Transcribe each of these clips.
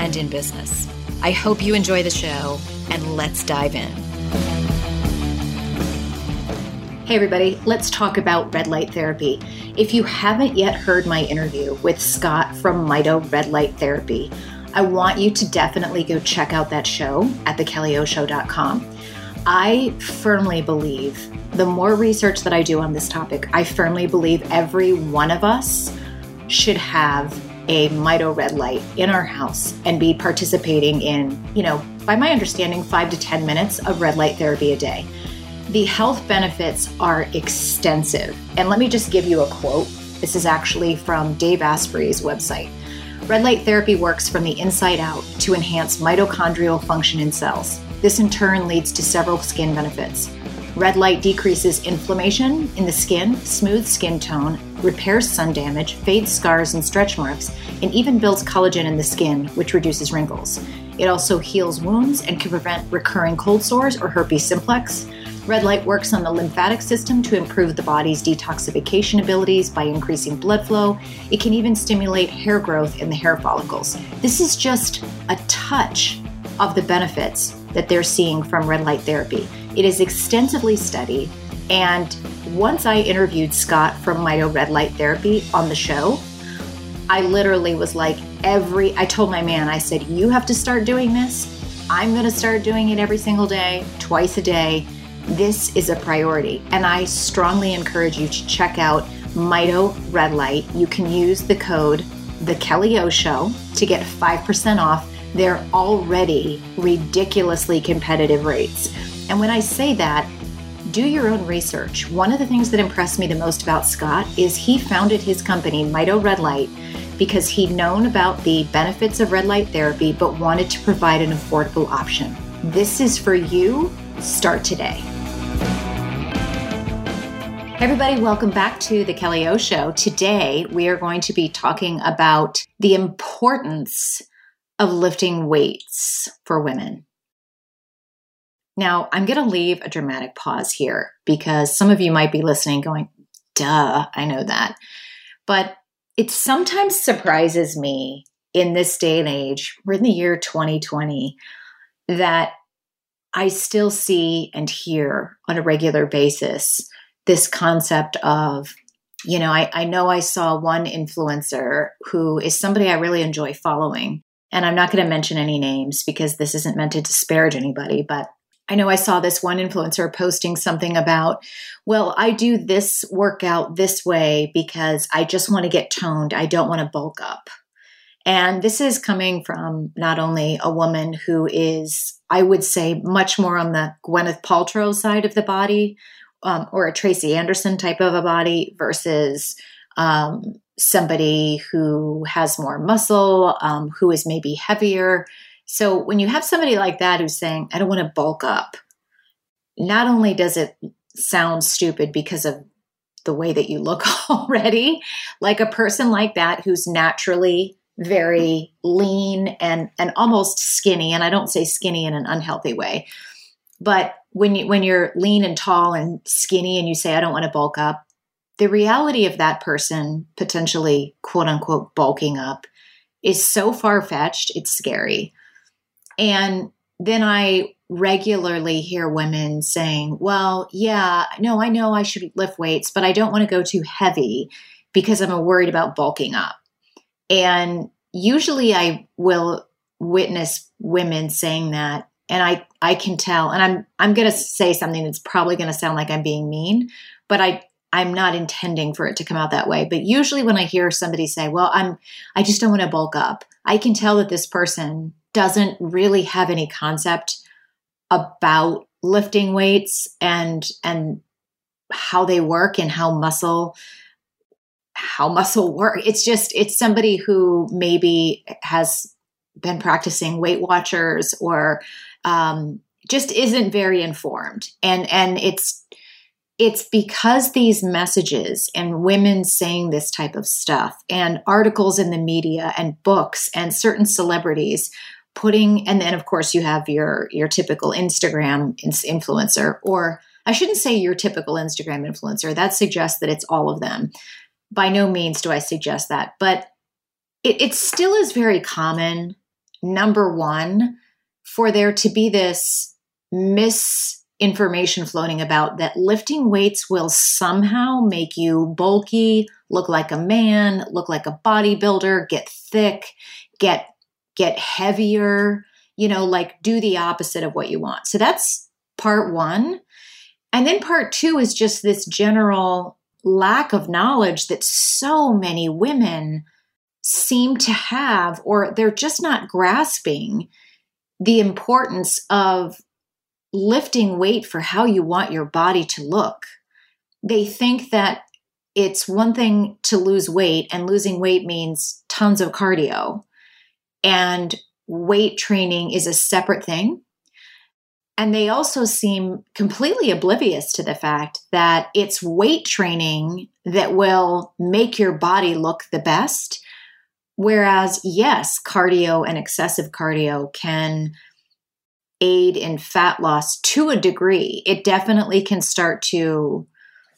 and in business. I hope you enjoy the show, and let's dive in. Hey, everybody, let's talk about red light therapy. If you haven't yet heard my interview with Scott from Mito Red Light Therapy, I want you to definitely go check out that show at thekellyoShow.com. I firmly believe the more research that I do on this topic, I firmly believe every one of us should have a Mito red light in our house and be participating in, you know, by my understanding, five to 10 minutes of red light therapy a day. The health benefits are extensive. And let me just give you a quote. This is actually from Dave Asprey's website. Red light therapy works from the inside out to enhance mitochondrial function in cells. This in turn leads to several skin benefits. Red light decreases inflammation in the skin, smooths skin tone, repairs sun damage, fades scars and stretch marks, and even builds collagen in the skin, which reduces wrinkles. It also heals wounds and can prevent recurring cold sores or herpes simplex. Red light works on the lymphatic system to improve the body's detoxification abilities by increasing blood flow. It can even stimulate hair growth in the hair follicles. This is just a touch of the benefits that they're seeing from red light therapy. It is extensively studied, and once I interviewed Scott from Mito Red Light Therapy on the show, I literally was like, every, I told my man, I said, you have to start doing this. I'm going to start doing it every single day, twice a day. This is a priority. And I strongly encourage you to check out Mito Red Light. You can use the code The Kelly O Show to get 5% off their already ridiculously competitive rates. And when I say that, do your own research. One of the things that impressed me the most about Scott is he founded his company, Mito Red Light, because he'd known about the benefits of red light therapy but wanted to provide an affordable option. This is for you. Start today. Everybody, welcome back to the Kelly O Show. Today, we are going to be talking about the importance of lifting weights for women. Now, I'm going to leave a dramatic pause here because some of you might be listening going, duh, I know that. But it sometimes surprises me in this day and age, we're in the year 2020, that I still see and hear on a regular basis this concept of, you know, I, I know I saw one influencer who is somebody I really enjoy following. And I'm not going to mention any names because this isn't meant to disparage anybody, but I know I saw this one influencer posting something about, well, I do this workout this way because I just want to get toned. I don't want to bulk up. And this is coming from not only a woman who is, I would say, much more on the Gwyneth Paltrow side of the body, um, or a Tracy Anderson type of a body, versus um, somebody who has more muscle, um, who is maybe heavier. So when you have somebody like that who's saying, I don't want to bulk up, not only does it sound stupid because of the way that you look already, like a person like that who's naturally very lean and and almost skinny and I don't say skinny in an unhealthy way but when you when you're lean and tall and skinny and you say I don't want to bulk up, the reality of that person potentially quote unquote bulking up is so far fetched, it's scary. And then I regularly hear women saying, Well, yeah, no, I know I should lift weights, but I don't want to go too heavy because I'm worried about bulking up. And usually I will witness women saying that and I I can tell and I'm I'm going to say something that's probably going to sound like I'm being mean, but I I'm not intending for it to come out that way. But usually when I hear somebody say, "Well, I'm I just don't want to bulk up." I can tell that this person doesn't really have any concept about lifting weights and and how they work and how muscle how muscle work. It's just it's somebody who maybe has been practicing Weight Watchers or um, just isn't very informed, and and it's it's because these messages and women saying this type of stuff and articles in the media and books and certain celebrities putting and then of course you have your your typical instagram influencer or i shouldn't say your typical instagram influencer. That suggests that it's all of them. By no means do i suggest that but it, it still is very common number one for there to be this misinformation floating about that lifting weights will somehow make you bulky, look like a man, look like a bodybuilder, get thick, get get heavier, you know, like do the opposite of what you want. So that's part 1. And then part 2 is just this general lack of knowledge that so many women seem to have or they're just not grasping the importance of lifting weight for how you want your body to look. They think that it's one thing to lose weight, and losing weight means tons of cardio. And weight training is a separate thing. And they also seem completely oblivious to the fact that it's weight training that will make your body look the best. Whereas, yes, cardio and excessive cardio can aid in fat loss to a degree. It definitely can start to,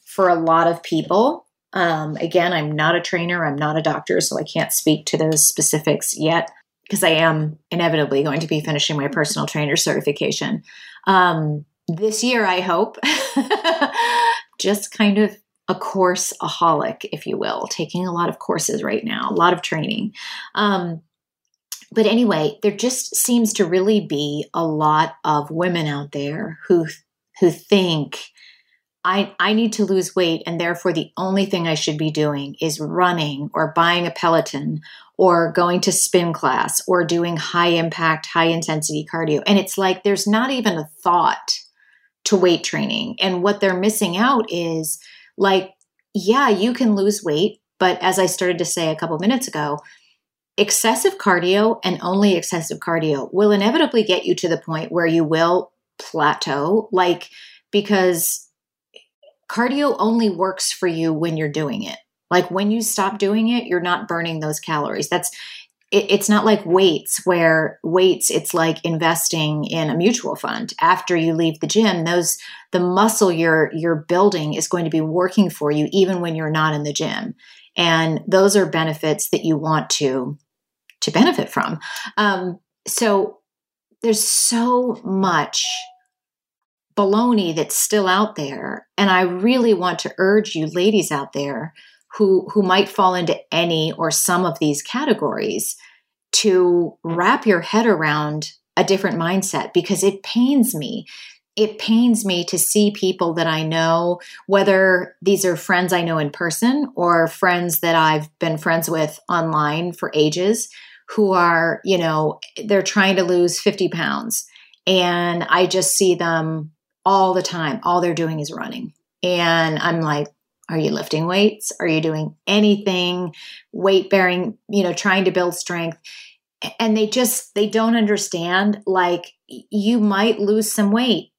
for a lot of people. Um, again, I'm not a trainer, I'm not a doctor, so I can't speak to those specifics yet because I am inevitably going to be finishing my personal trainer certification um, this year, I hope. Just kind of a course aholic, if you will, taking a lot of courses right now, a lot of training. Um, but anyway, there just seems to really be a lot of women out there who who think I I need to lose weight and therefore the only thing I should be doing is running or buying a Peloton or going to spin class or doing high impact high intensity cardio. And it's like there's not even a thought to weight training. And what they're missing out is like yeah, you can lose weight, but as I started to say a couple minutes ago, excessive cardio and only excessive cardio will inevitably get you to the point where you will plateau like because cardio only works for you when you're doing it. Like when you stop doing it you're not burning those calories. That's it, it's not like weights where weights it's like investing in a mutual fund. After you leave the gym those the muscle you're you're building is going to be working for you even when you're not in the gym. And those are benefits that you want to to benefit from. Um, so there's so much baloney that's still out there, and I really want to urge you, ladies out there, who who might fall into any or some of these categories, to wrap your head around a different mindset because it pains me it pains me to see people that I know, whether these are friends I know in person or friends that I've been friends with online for ages, who are, you know, they're trying to lose 50 pounds. And I just see them all the time. All they're doing is running. And I'm like, are you lifting weights? Are you doing anything weight bearing, you know, trying to build strength? And they just, they don't understand like you might lose some weight.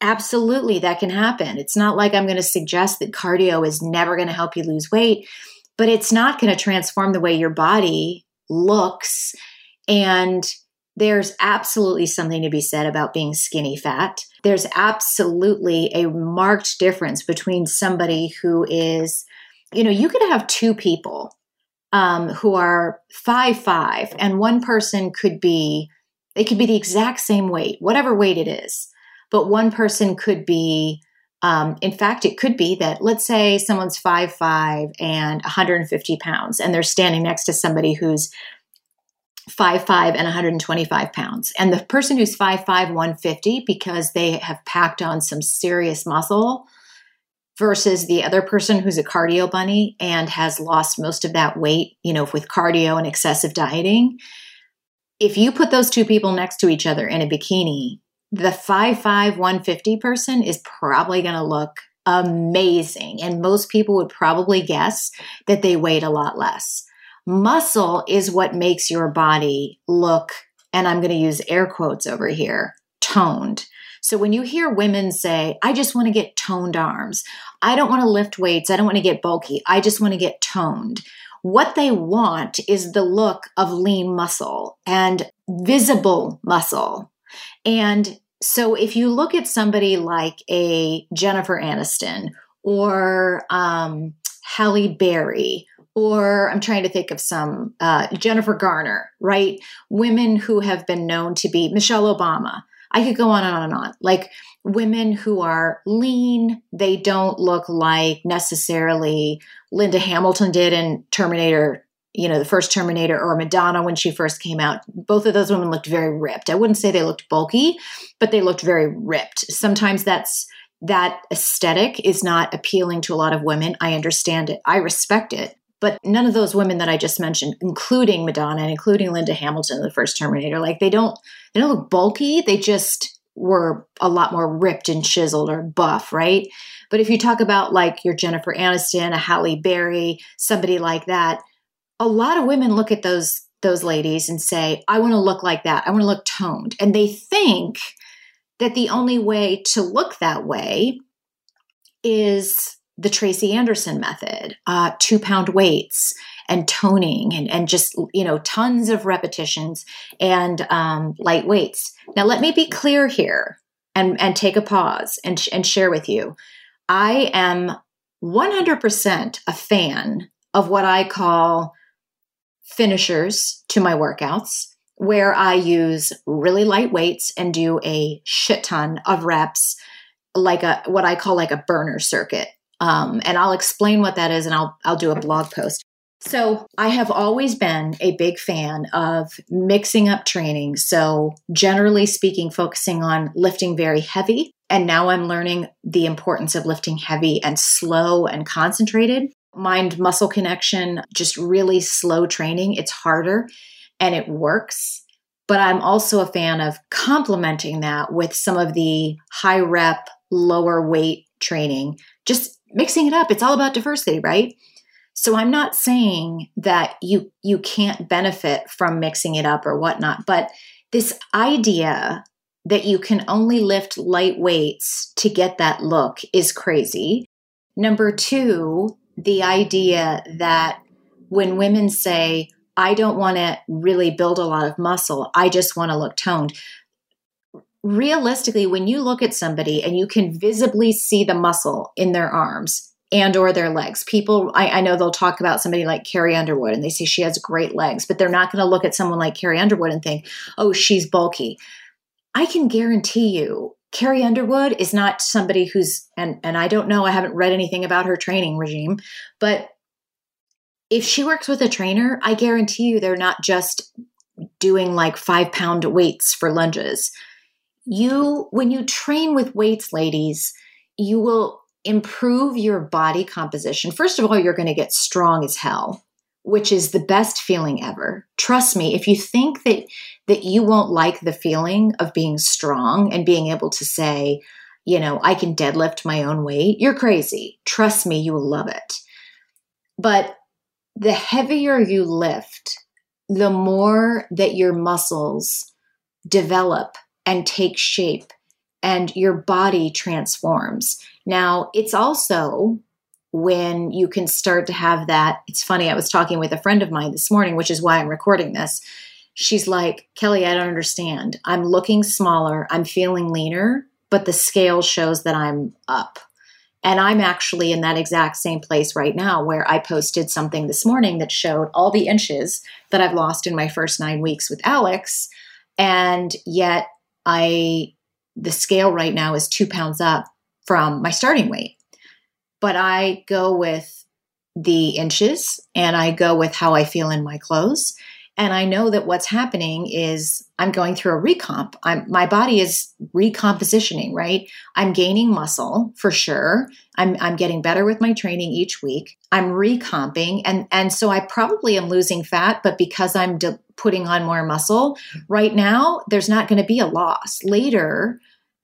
Absolutely, that can happen. It's not like I'm going to suggest that cardio is never going to help you lose weight, but it's not going to transform the way your body looks and There's absolutely something to be said about being skinny fat. There's absolutely a marked difference between somebody who is, you know, you could have two people um, who are five five, and one person could be, they could be the exact same weight, whatever weight it is, but one person could be um, in fact, it could be that let's say someone's five five and 150 pounds, and they're standing next to somebody who's five five and 125 pounds, and the person who's five five 150 because they have packed on some serious muscle, versus the other person who's a cardio bunny and has lost most of that weight, you know, with cardio and excessive dieting. If you put those two people next to each other in a bikini, the 5'5, 150 person is probably going to look amazing. And most people would probably guess that they weighed a lot less. Muscle is what makes your body look, and I'm going to use air quotes over here, toned. So when you hear women say, I just want to get toned arms, I don't want to lift weights, I don't want to get bulky, I just want to get toned. What they want is the look of lean muscle and visible muscle. And so if you look at somebody like a Jennifer Aniston or um, Halle Berry, or I'm trying to think of some uh, Jennifer Garner, right? Women who have been known to be Michelle Obama. I could go on and on and on. Like women who are lean, they don't look like necessarily Linda Hamilton did in Terminator you know, the first Terminator or Madonna when she first came out, both of those women looked very ripped. I wouldn't say they looked bulky, but they looked very ripped. Sometimes that's that aesthetic is not appealing to a lot of women. I understand it. I respect it. But none of those women that I just mentioned, including Madonna and including Linda Hamilton, the first Terminator, like they don't they don't look bulky. They just were a lot more ripped and chiseled or buff, right? But if you talk about like your Jennifer Aniston, a Halle Berry, somebody like that, a lot of women look at those those ladies and say, I want to look like that. I want to look toned. And they think that the only way to look that way is the Tracy Anderson method, uh, two pound weights and toning and, and just, you know, tons of repetitions and um, light weights. Now, let me be clear here and, and take a pause and, and share with you. I am 100% a fan of what I call finishers to my workouts where I use really light weights and do a shit ton of reps, like a what I call like a burner circuit. Um, and I'll explain what that is, and I'll I'll do a blog post. So I have always been a big fan of mixing up training. So generally speaking, focusing on lifting very heavy. And now I'm learning the importance of lifting heavy and slow and concentrated mind muscle connection, just really slow training. It's harder and it works. But I'm also a fan of complementing that with some of the high rep, lower weight training, just mixing it up. It's all about diversity, right? So I'm not saying that you you can't benefit from mixing it up or whatnot, but this idea that you can only lift light weights to get that look is crazy. Number two, the idea that when women say, I don't want to really build a lot of muscle, I just want to look toned. Realistically, when you look at somebody and you can visibly see the muscle in their arms and or their legs, people I, I know they'll talk about somebody like Carrie Underwood and they say she has great legs, but they're not going to look at someone like Carrie Underwood and think, oh, she's bulky. I can guarantee you Carrie Underwood is not somebody who's and and I don't know, I haven't read anything about her training regime, but if she works with a trainer, I guarantee you they're not just doing like 5 pound weights for lunges. You when you train with weights ladies, you will improve your body composition. First of all, you're going to get strong as hell which is the best feeling ever. Trust me, if you think that that you won't like the feeling of being strong and being able to say, you know, I can deadlift my own weight, you're crazy. Trust me, you will love it. But the heavier you lift, the more that your muscles develop and take shape and your body transforms. Now, it's also when you can start to have that. It's funny, I was talking with a friend of mine this morning, which is why I'm recording this. she's like, Kelly, I don't understand. I'm looking smaller, I'm feeling leaner, but the scale shows that I'm up. And I'm actually in that exact same place right now where I posted something this morning that showed all the inches that I've lost in my first nine weeks with Alex. And yet I, the scale right now is two pounds up from my starting weight. But I go with the inches and I go with how I feel in my clothes. And I know that what's happening is I'm going through a recomp. I'm, my body is recompositioning, right? I'm gaining muscle for sure. I'm, I'm getting better with my training each week. I'm recomping. And, and so I probably am losing fat, but because I'm de- putting on more muscle right now, there's not going to be a loss. Later,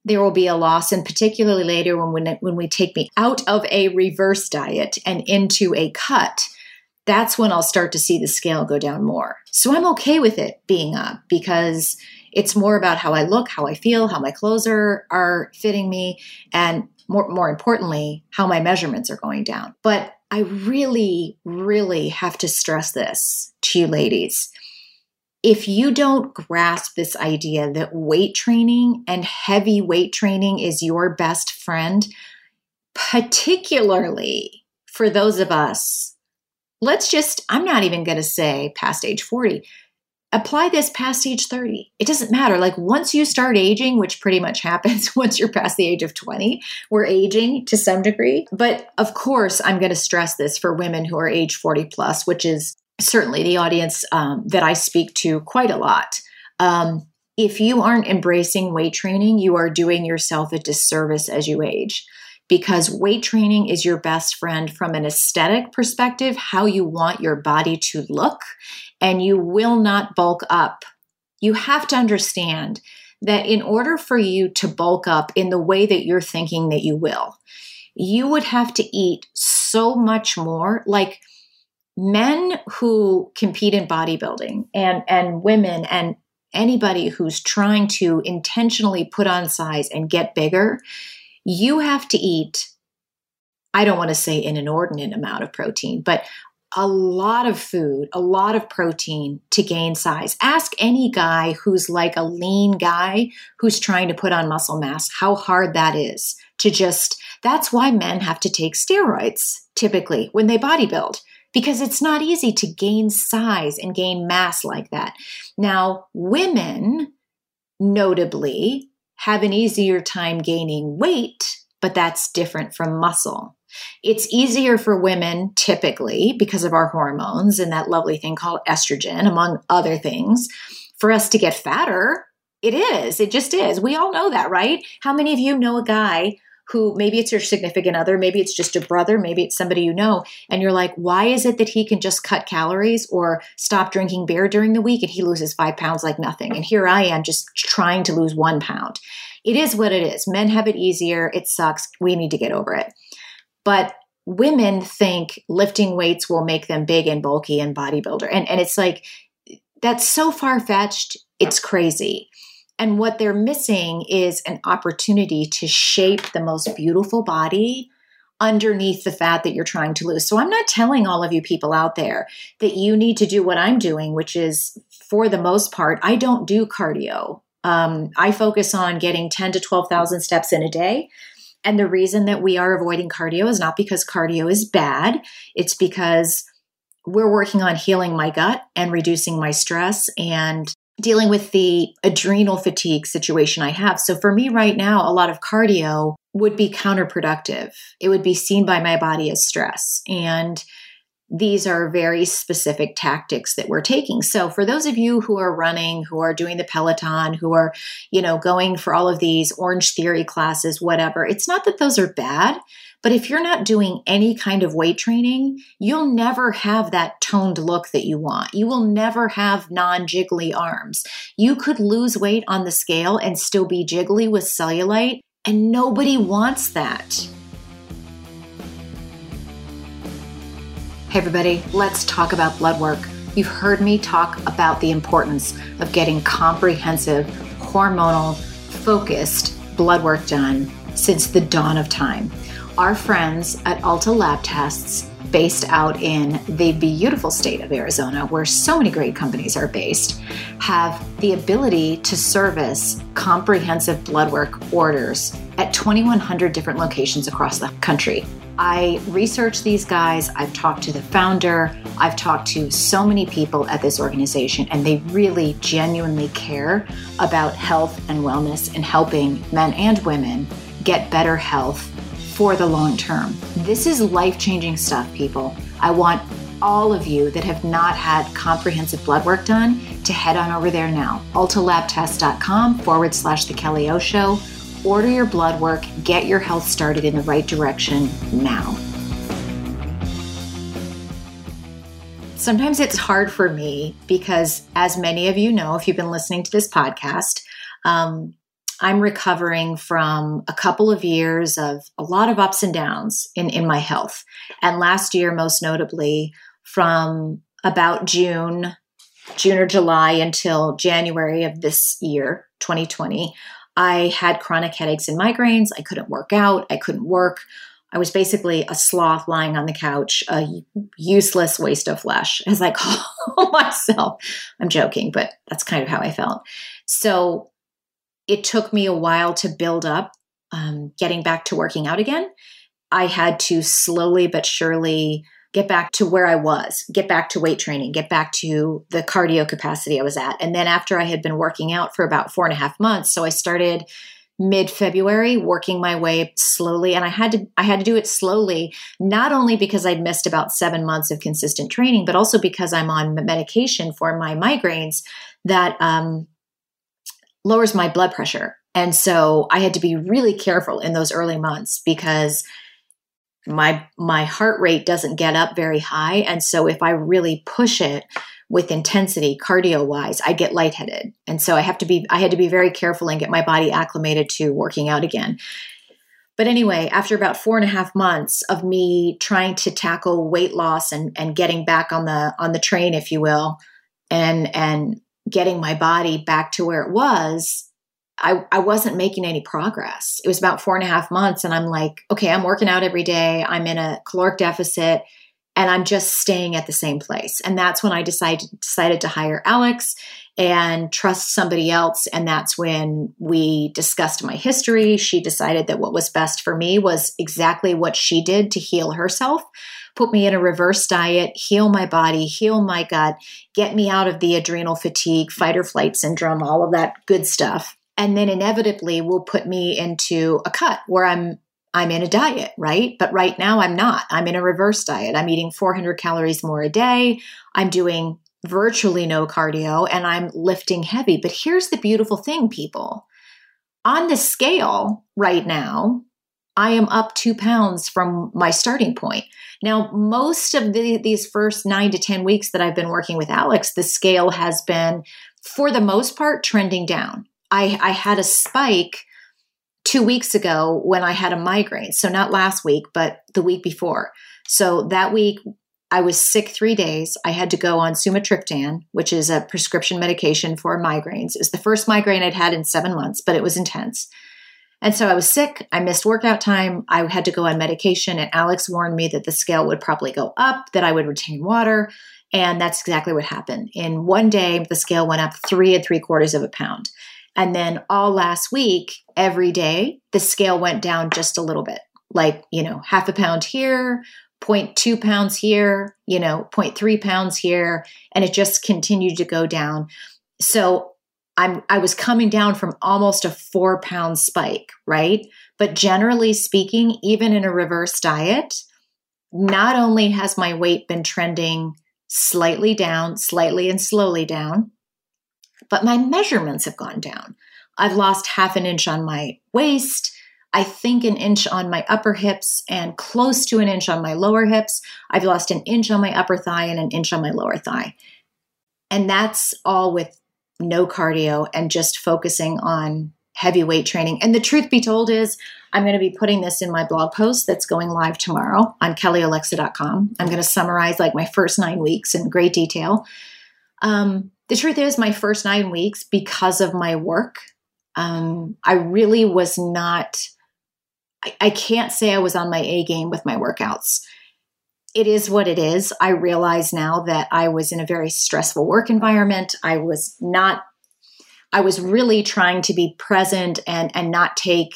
there will be a loss, and particularly later when, when, when we take me out of a reverse diet and into a cut that's when I'll start to see the scale go down more. So I'm okay with it being up because it's more about how I look, how I feel, how my clothes are, are fitting me, and more, more importantly, how my measurements are going down. But I really, really have to stress this to you ladies. If you don't grasp this idea that weight training and heavy weight training is your best friend, particularly for those of us let's just, I'm not even going to say past age 40. Apply this past age 30. It doesn't matter. Like once you start aging, which pretty much happens once you're past the age of 20, we're aging to some degree. But of course, I'm going to stress this for women who are age 40 plus, which is certainly the audience um, that I speak to quite a lot. Um, if you aren't embracing weight training, you are doing yourself a disservice as you age because weight training is your best friend from an aesthetic perspective, how you want your body to look, and you will not bulk up. You have to understand that in order for you to bulk up in the way that you're thinking that you will, you would have to eat so much more. Like men who compete in bodybuilding and, and women and anybody who's trying to intentionally put on size and get bigger, you have to eat, I don't want to say an inordinate amount of protein, but a lot of food, a lot of protein to gain size. Ask any guy who's like a lean guy who's trying to put on muscle mass how hard that is to just, that's why men have to take steroids typically when they bodybuild because it's not easy to gain size and gain mass like that. Now, women, notably, have an easier time gaining weight, but that's different from muscle. It's easier for women typically because of our hormones and that lovely thing called estrogen, among other things, for us to get fatter. It is. It just is. We all know that, right? How many of you know a guy who maybe it's your significant other, maybe it's just a brother, maybe it's somebody you know, and you're like, why is it that he can just cut calories or stop drinking beer during the week and he loses five pounds like nothing? And here I am just trying to lose one pound. It is what it is. Men have it easier. It sucks. We need to get over it. But women think lifting weights will make them big and bulky and bodybuilder. And, and it's like, that's so far fetched. It's crazy. And what they're missing is an opportunity to shape the most beautiful body underneath the fat that you're trying to lose. So I'm not telling all of you people out there that you need to do what I'm doing, which is for the most part, I don't do cardio. Um, I focus on getting 10 to 12,000 steps in a day. And the reason that we are avoiding cardio is not because cardio is bad, it's because we're working on healing my gut and reducing my stress and dealing with the adrenal fatigue situation I have. So for me right now, a lot of cardio would be counterproductive. It would be seen by my body as stress. And these are very specific tactics that we're taking. So for those of you who are running, who are doing the Peloton, who are, you know, going for all of these Orange Theory classes, whatever, it's not that those are bad, but if you're not doing any kind of weight training, you'll never have that toned look that you want. You will never have non-jiggly arms. You could lose weight on the scale and still be jiggly with cellulite, and nobody wants that. Hey, everybody, let's talk about blood work. You've heard me talk about the importance of getting comprehensive, hormonal, focused blood work done since the dawn of time. Our friends at Ulta Lab Tests based out in the beautiful state of Arizona, where so many great companies are based, have the ability to service comprehensive blood work orders at 2,100 different locations across the country. I researched these guys, I've talked to the founder, I've talked to so many people at this organization, and they really genuinely care about health and wellness and helping men and women get better health for the long term. This is life changing stuff, people. I want all of you that have not had comprehensive blood work done to head on over there now. ultalabtests.com forward slash The Kelly Show. Order your blood work, get your health started in the right direction now. Sometimes it's hard for me because, as many of you know, if you've been listening to this podcast, um, I'm recovering from a couple of years of a lot of ups and downs in, in my health. And last year, most notably, from about June, June or July until January of this year, 2020, I had chronic headaches and migraines. I couldn't work out. I couldn't work. I was basically a sloth lying on the couch, a useless waste of flesh, as I call myself. I'm joking, but that's kind of how I felt. So it took me a while to build up um, getting back to working out again. I had to slowly but surely get back to where I was, get back to weight training, get back to the cardio capacity I was at. And then after I had been working out for about four and a half months, so I started mid February working my way slowly and I had to I had to do it slowly not only because I'd missed about 7 months of consistent training but also because I'm on medication for my migraines that um, lowers my blood pressure. And so I had to be really careful in those early months because my my heart rate doesn't get up very high and so if I really push it with intensity cardio wise I get lightheaded. And so I have to be I had to be very careful and get my body acclimated to working out again. But anyway, after about four and a half months of me trying to tackle weight loss and, and getting back on the on the train, if you will, and and getting my body back to where it was, I, I wasn't making any progress. It was about four and a half months, and I'm like, okay, I'm working out every day. I'm in a caloric deficit, and I'm just staying at the same place. And that's when I decided decided to hire Alex and trust somebody else. And that's when we discussed my history. She decided that what was best for me was exactly what she did to heal herself put me in a reverse diet, heal my body, heal my gut, get me out of the adrenal fatigue, fight or flight syndrome, all of that good stuff. And then inevitably will put me into a cut where I'm I'm in a diet, right? But right now I'm not. I'm in a reverse diet. I'm eating 400 calories more a day. I'm doing virtually no cardio and I'm lifting heavy. But here's the beautiful thing, people. On the scale right now, I am up two pounds from my starting point. Now, most of the, these first nine to 10 weeks that I've been working with Alex, the scale has been, for the most part, trending down. I, I had a spike two weeks ago when I had a migraine. So, not last week, but the week before. So, that week, I was sick three days. I had to go on sumatriptan, which is a prescription medication for migraines. It was the first migraine I'd had in seven months, but it was intense. And so I was sick. I missed workout time. I had to go on medication. And Alex warned me that the scale would probably go up, that I would retain water. And that's exactly what happened. In one day, the scale went up three and three quarters of a pound. And then all last week, every day, the scale went down just a little bit like, you know, half a pound here, 0.2 pounds here, you know, 0.3 pounds here. And it just continued to go down. So I'm I was coming down from almost a four pound spike, right? But generally speaking, even in a reverse diet, not only has my weight been trending slightly down, slightly and slowly down, but my measurements have gone down. I've lost half an inch on my waist. I think an inch on my upper hips and close to an inch on my lower hips. I've lost an inch on my upper thigh and an inch on my lower thigh. And that's all with no cardio and just focusing on heavy weight training. And the truth be told is, I'm going to be putting this in my blog post that's going live tomorrow on kellyolexa.com. I'm going to summarize like my first nine weeks in great detail. Um, the truth is, my first nine weeks, because of my work, um, I really was not, I, I can't say I was on my A game with my workouts. it is what it is. I realize now that I was in a very stressful work environment. I was not I was really trying to be present and and not take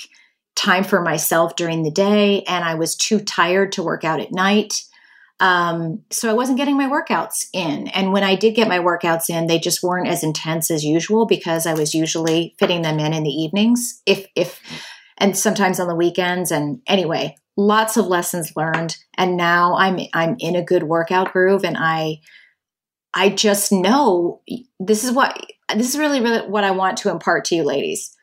time for myself during the day and I was too tired to work out at night. Um, so I wasn't getting my workouts in. And when I did get my workouts in, they just weren't as intense as usual because I was usually fitting them in in the evenings, if if and sometimes on the weekends. And anyway, lots of lessons learned. And now I'm I'm in a good workout groove, and I I just know this is what this is really really what I want to impart to you, ladies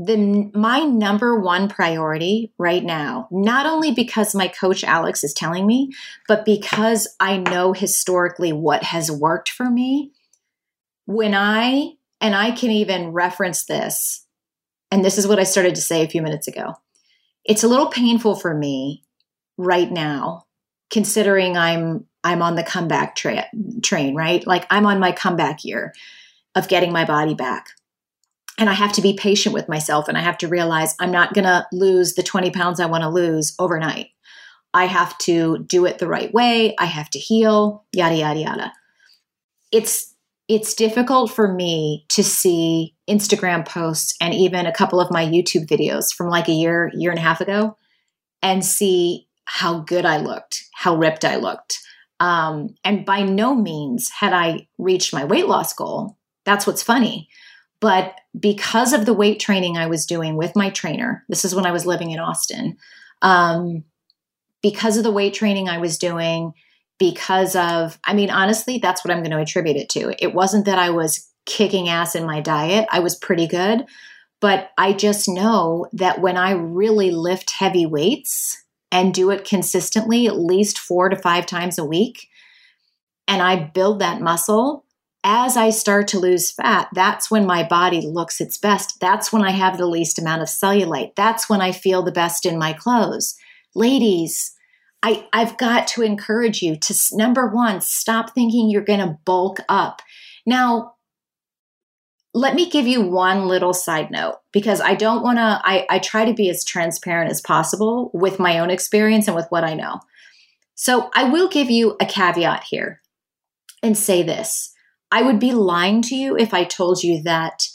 the my number one priority right now not only because my coach Alex is telling me but because I know historically what has worked for me. When I and I can even reference this and this is what I started to say a few minutes ago. It's a little painful for me right now considering I'm I'm on the comeback tra- train right? Like I'm on my comeback year of getting my body back and I have to be patient with myself and I have to realize I'm not going to lose the 20 pounds I want to lose overnight. I have to do it the right way. I have to heal, yada, yada, yada. It's, it's difficult for me to see Instagram posts and even a couple of my YouTube videos from like a year, year and a half ago and see how good I looked, how ripped I looked. Um, and by no means had I reached my weight loss goal. That's what's funny but because of the weight training I was doing with my trainer, this is when I was living in Austin, um, because of the weight training I was doing, because of, I mean, honestly, that's what I'm going to attribute it to. It wasn't that I was kicking ass in my diet, I was pretty good. But I just know that when I really lift heavy weights and do it consistently, at least four to five times a week, and I build that muscle, as I start to lose fat, that's when my body looks its best. That's when I have the least amount of cellulite. That's when I feel the best in my clothes. Ladies, I, I've got to encourage you to number one, stop thinking you're going to bulk up. Now, let me give you one little side note because I don't want to, I, I try to be as transparent as possible with my own experience and with what I know. So I will give you a caveat here and say this I would be lying to you if I told you that,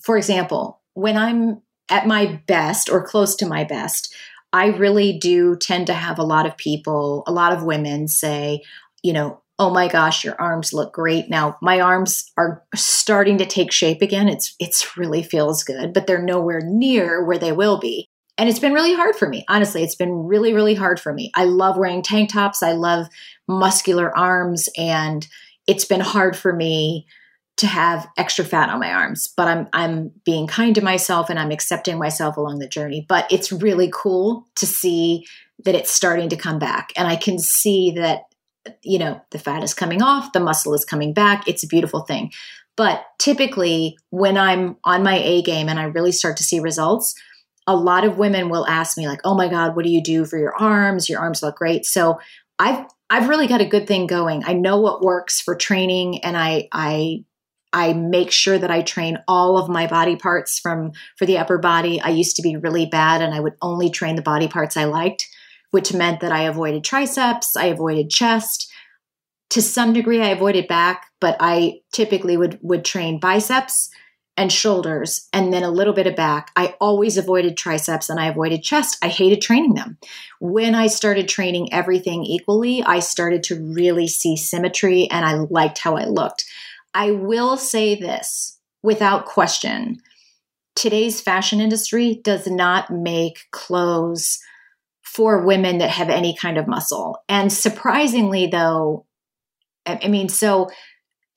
for example, when I'm at my best or close to my best, I really do tend to have a lot of people, a lot of women say, you know, oh my gosh, your arms look great. Now, my arms are starting to take shape again. It's it's really feels good, but they're nowhere near where they will be. And it's been really hard for me. Honestly, it's been really really hard for me. I love wearing tank tops. I love muscular arms and it's been hard for me to have extra fat on my arms, but I'm I'm being kind to myself and I'm accepting myself along the journey. But it's really cool to see that it's starting to come back and I can see that you know, the fat is coming off, the muscle is coming back. It's a beautiful thing. But typically when I'm on my A game and I really start to see results, a lot of women will ask me like, "Oh my god, what do you do for your arms? Your arms look great." So I've I've really got a good thing going. I know what works for training and I I I make sure that I train all of my body parts from for the upper body. I used to be really bad and I would only train the body parts I liked, which meant that I avoided triceps, I avoided chest. To some degree I avoided back, but I typically would would train biceps and shoulders and then a little bit of back. I always avoided triceps and I avoided chest. I hated training them. When I started training everything equally, I started to really see symmetry and I liked how I looked. I will say this without question today's fashion industry does not make clothes for women that have any kind of muscle. And surprisingly, though, I mean, so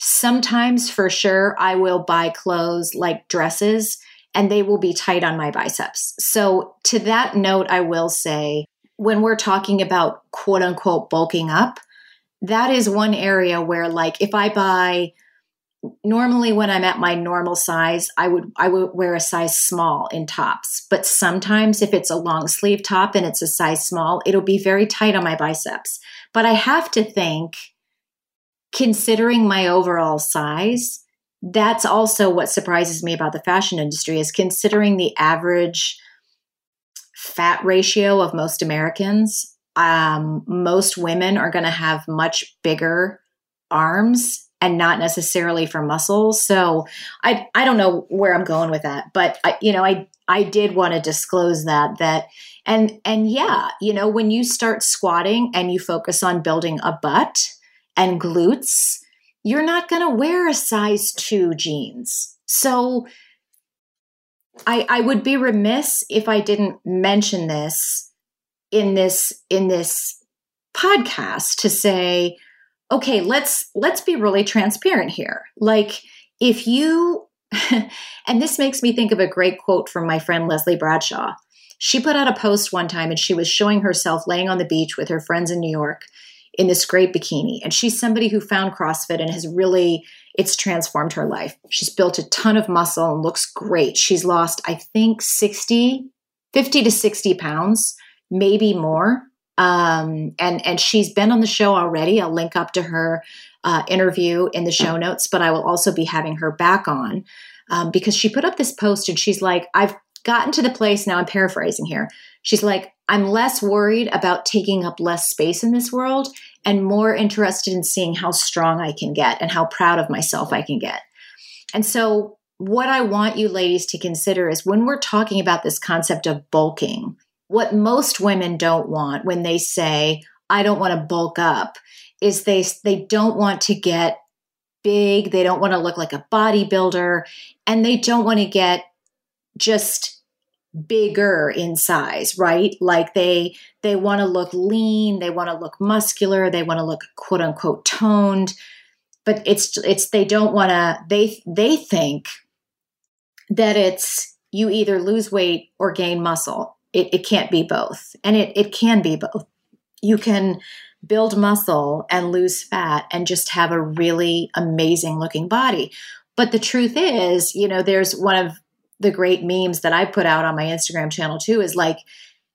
Sometimes for sure, I will buy clothes like dresses and they will be tight on my biceps. So, to that note, I will say when we're talking about quote unquote bulking up, that is one area where, like, if I buy normally when i'm at my normal size i would i would wear a size small in tops but sometimes if it's a long sleeve top and it's a size small it'll be very tight on my biceps but i have to think considering my overall size, that's also what surprises me about the fashion industry is considering the average fat ratio of most Americans. um, most women are going to have much bigger arms and not necessarily for muscles. So I I don't know where I'm going with that, but I, you know I I did want to disclose that that and and yeah, you know when you start squatting and you focus on building a butt and glutes, you're not going to wear a size 2 jeans. So I I would be remiss if I didn't mention this in this in this podcast to say okay, let's let's be really transparent here. Like if you and this makes me think of a great quote from my friend Leslie Bradshaw. She put out a post one time and she was showing herself laying on the beach with her friends in New York in this great bikini. And she's somebody who found CrossFit and has really it's transformed her life. She's built a ton of muscle and looks great. She's lost I think 60 50 to 60 pounds, maybe more um, and and she's been on the show already. I'll link up to her uh, interview in the show notes, but I will also be having her back on um, because she put up this post and she's like, I've gotten to the place now. I'm paraphrasing here. She's like, I'm less worried about taking up less space in this world and more interested in seeing how strong I can get and how proud of myself I can get. And so, what I want you ladies to consider is when we're talking about this concept of bulking, what most women don't want when they say, I don't want to bulk up, is they, they don't want to get big. They don't want to look like a bodybuilder and they don't want to get just bigger in size right like they they want to look lean they want to look muscular they want to look quote unquote toned but it's it's they don't want to they they think that it's you either lose weight or gain muscle it, it can't be both. And it, it can be both. You can build muscle and lose fat and just have a really amazing looking body. But the truth is, you know, there's one of the great memes that I put out on my Instagram channel too is like,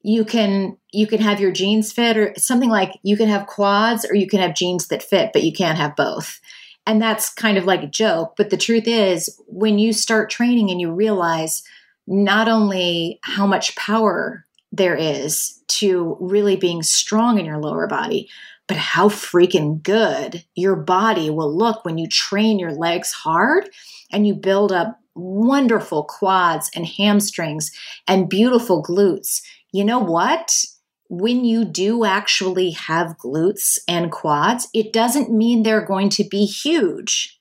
you can you can have your jeans fit or something like you can have quads or you can have jeans that fit but you can't have both. And that's kind of like a joke but the truth is when you start training and you realize not only how much power there is to really being strong in your lower body, but how freaking good your body will look when you train your legs hard and you build up wonderful quads and hamstrings and beautiful glutes. You know what? When you do actually have glutes and quads, it doesn't mean they're going to be huge.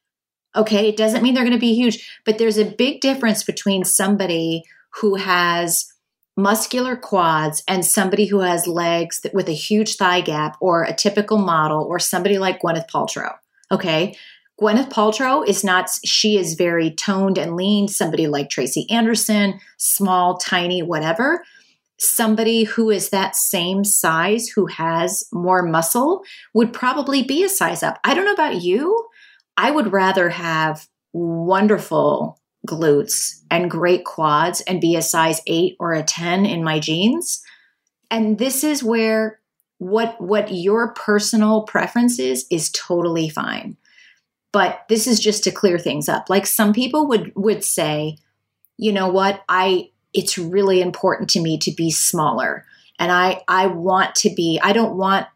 Okay, it doesn't mean they're going to be huge, but there's a big difference between somebody who has muscular quads and somebody who has legs that, with a huge thigh gap or a typical model or somebody like Gwyneth Paltrow. Okay. Gwyneth Paltrow is not, she is very toned and lean. Somebody like Tracy Anderson, small, tiny, whatever. Somebody who is that same size, who has more muscle, would probably be a size up. I don't know about you, I would rather have wonderful glutes and great quads and be a size 8 or a 10 in my jeans. And this is where what what your personal preference is is totally fine. But this is just to clear things up. Like some people would would say, you know what? I it's really important to me to be smaller and I I want to be I don't want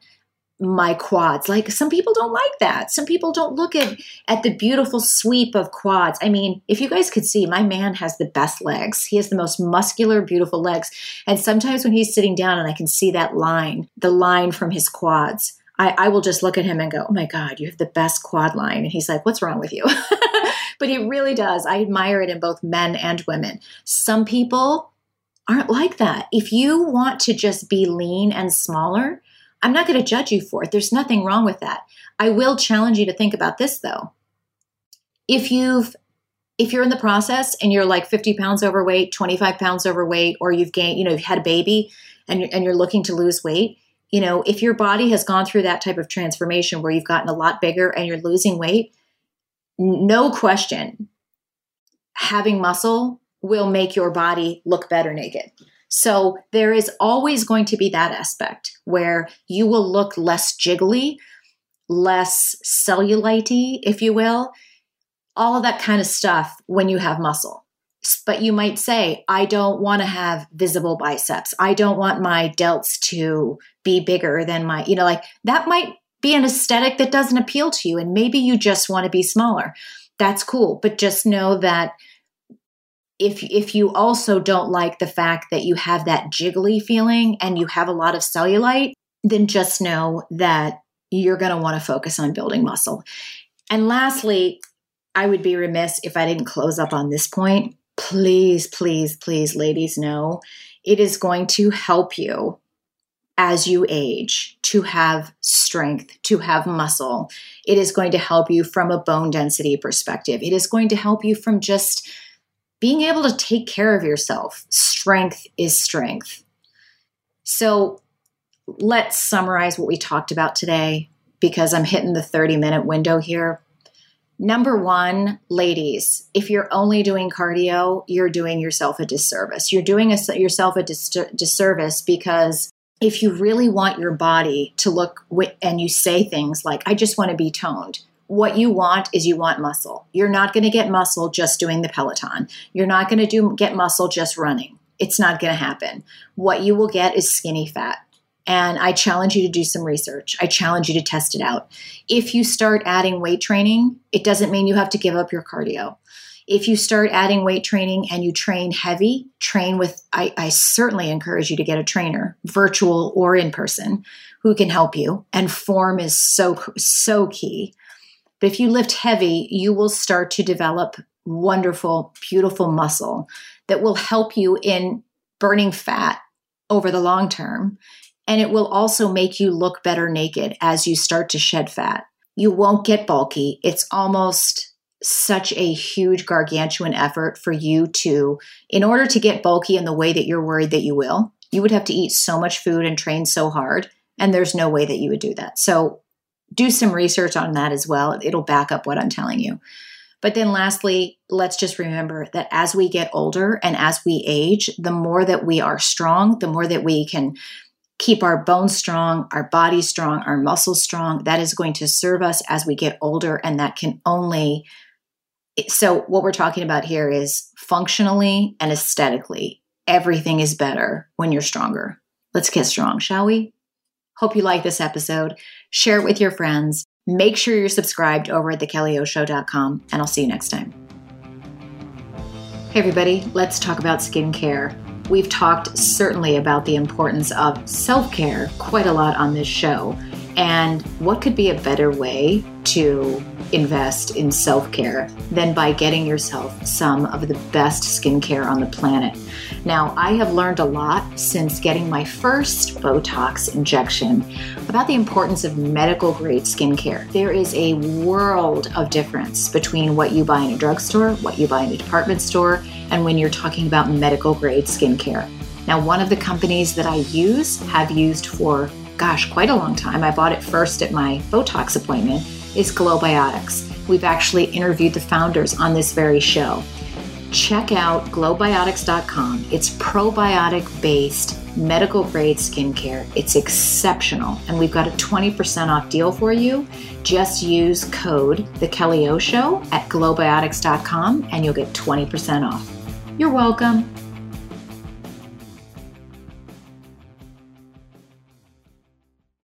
my quads. Like some people don't like that. Some people don't look at at the beautiful sweep of quads. I mean, if you guys could see, my man has the best legs. He has the most muscular, beautiful legs. And sometimes when he's sitting down and I can see that line, the line from his quads, I, I will just look at him and go, Oh my God, you have the best quad line. And he's like, What's wrong with you? but he really does. I admire it in both men and women. Some people aren't like that. If you want to just be lean and smaller, I'm not going to judge you for it. There's nothing wrong with that. I will challenge you to think about this though. If you've if you're in the process and you're like 50 pounds overweight, 25 pounds overweight, or you've gained, you know, you've had a baby and you're, and you're looking to lose weight, you know, if your body has gone through that type of transformation where you've gotten a lot bigger and you're losing weight, no question, having muscle will make your body look better naked. So there is always going to be that aspect where you will look less jiggly, less cellulite if you will, all of that kind of stuff when you have muscle. But you might say, I don't want to have visible biceps. I don't want my delts to be bigger than my, you know, like that might be an aesthetic that doesn't appeal to you. And maybe you just want to be smaller. That's cool. But just know that if if you also don't like the fact that you have that jiggly feeling and you have a lot of cellulite, then just know that you're going to want to focus on building muscle. And lastly, I would be remiss if I didn't close up on this point. Please, please, please, ladies, know it is going to help you as you age to have strength, to have muscle. It is going to help you from a bone density perspective. It is going to help you from just being able to take care of yourself. Strength is strength. So let's summarize what we talked about today because I'm hitting the 30 minute window here. Number one, ladies, if you're only doing cardio, you're doing yourself a disservice. You're doing a, yourself a dis- disservice because if you really want your body to look and you say things like, I just want to be toned, what you want is you want muscle. You're not going to get muscle just doing the Peloton. You're not going to do get muscle just running. It's not going to happen. What you will get is skinny fat. And I challenge you to do some research. I challenge you to test it out. If you start adding weight training, it doesn't mean you have to give up your cardio. If you start adding weight training and you train heavy, train with, I, I certainly encourage you to get a trainer, virtual or in person, who can help you. And form is so, so key. But if you lift heavy, you will start to develop wonderful, beautiful muscle that will help you in burning fat over the long term. And it will also make you look better naked as you start to shed fat. You won't get bulky. It's almost such a huge, gargantuan effort for you to, in order to get bulky in the way that you're worried that you will, you would have to eat so much food and train so hard. And there's no way that you would do that. So do some research on that as well. It'll back up what I'm telling you. But then lastly, let's just remember that as we get older and as we age, the more that we are strong, the more that we can keep our bones strong, our body strong, our muscles strong, that is going to serve us as we get older. And that can only, so what we're talking about here is functionally and aesthetically, everything is better when you're stronger. Let's get strong, shall we? Hope you like this episode. Share it with your friends. Make sure you're subscribed over at thekellyoShow.com, and I'll see you next time. Hey, everybody, let's talk about skincare. We've talked certainly about the importance of self care quite a lot on this show. And what could be a better way to invest in self care than by getting yourself some of the best skincare on the planet? Now, I have learned a lot since getting my first Botox injection about the importance of medical grade skincare. There is a world of difference between what you buy in a drugstore, what you buy in a department store, and when you're talking about medical grade skincare. Now, one of the companies that I use, have used for gosh, quite a long time. I bought it first at my Botox appointment, is Glowbiotics. We've actually interviewed the founders on this very show. Check out glowbiotics.com. It's probiotic based medical grade skincare. It's exceptional. And we've got a 20% off deal for you. Just use code The Kelly O Show at glowbiotics.com and you'll get 20% off. You're welcome.